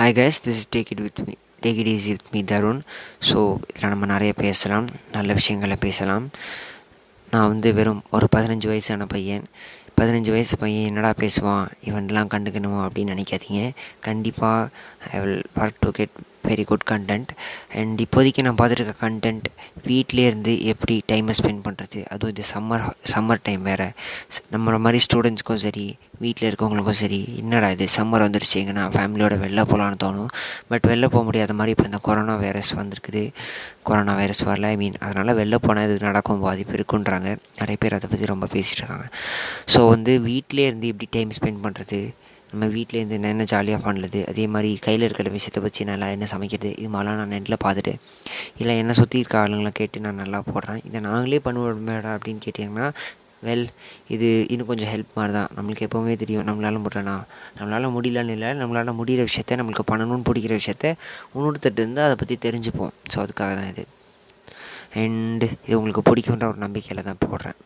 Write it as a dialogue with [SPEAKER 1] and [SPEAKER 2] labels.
[SPEAKER 1] Hi guys this is take it with me take it easy with me Tarun so இதில் நம்ம நிறைய பேசலாம் நல்ல விஷயங்களை பேசலாம். நான் வந்து வெறும் ஒரு பதினஞ்சு வயசான பையன். பதினஞ்சு வயசு பையன் என்னடா பேசுவான் இவன்லாம் கண்டுக்கணுமா அப்படின்னு நினைக்காதீங்க. கண்டிப்பாக I will work to get very good content and இப்போதைக்கு நான் பார்த்துருக்க கண்டென்ட் வீட்டிலே இருந்து எப்படி டைமை ஸ்பெண்ட் பண்ணுறது அதுவும் இது சம்மர் சம்மர் டைம் வேறு. நம்மள மாதிரி ஸ்டூடெண்ட்ஸ்க்கும் சரி வீட்டில் இருக்கவங்களுக்கும் சரி என்னடா இது சம்மர் வந்துருச்சு எங்கன்னா ஃபேமிலியோட வெளில போகலான்னு தோணும். பட் வெளில போக முடியாத மாதிரி இப்போ இந்த கொரோனா வைரஸ் வந்திருக்குது. கொரோனா வைரஸ் வரல ஐ மீன் அதனால் வெளில போனால் இது நடக்கும் பாதிப்பு இருக்குன்றாங்க. நிறைய பேர் அதை பற்றி ரொம்ப பேசிகிட்டு இருக்காங்க. ஸோ வந்து வீட்டிலே இருந்து எப்படி டைம் ஸ்பெண்ட் பண்ணுறது நம்ம வீட்டிலேருந்து என்ன ஜாலியாக பண்ணுறது அதே மாதிரி கையில் இருக்கிற விஷயத்தை வச்சு நல்லா என்ன சமைக்கிறது இது மாதிரிலாம் நான் நெட்டில் பார்த்துட்டு இல்லை என்னை சுற்றி இருக்க ஆளுங்களாம் கேட்டு நான் நல்லா போடுறேன். இதை நாங்களே பண்ணுவோம் அப்படின்னு கேட்டிங்கன்னா வெல் இது இன்னும் கொஞ்சம் ஹெல்ப் மாதிரி தான். நம்மளுக்கு எப்போவுமே தெரியும். நம்மளால் முடியலண்ணா நம்மளால் முடியலன்னு இல்லை நம்மளால் முடிகிற விஷயத்த நம்மளுக்கு பண்ணணும்னு பிடிக்கிற விஷயத்த இன்னொருத்தட்டு இருந்தால் அதை பற்றி தெரிஞ்சுப்போம். ஸோ அதுக்காக தான் இது. அண்டு இது உங்களுக்கு பிடிக்குன்ற ஒரு நம்பிக்கையில் தான் போடுறேன்.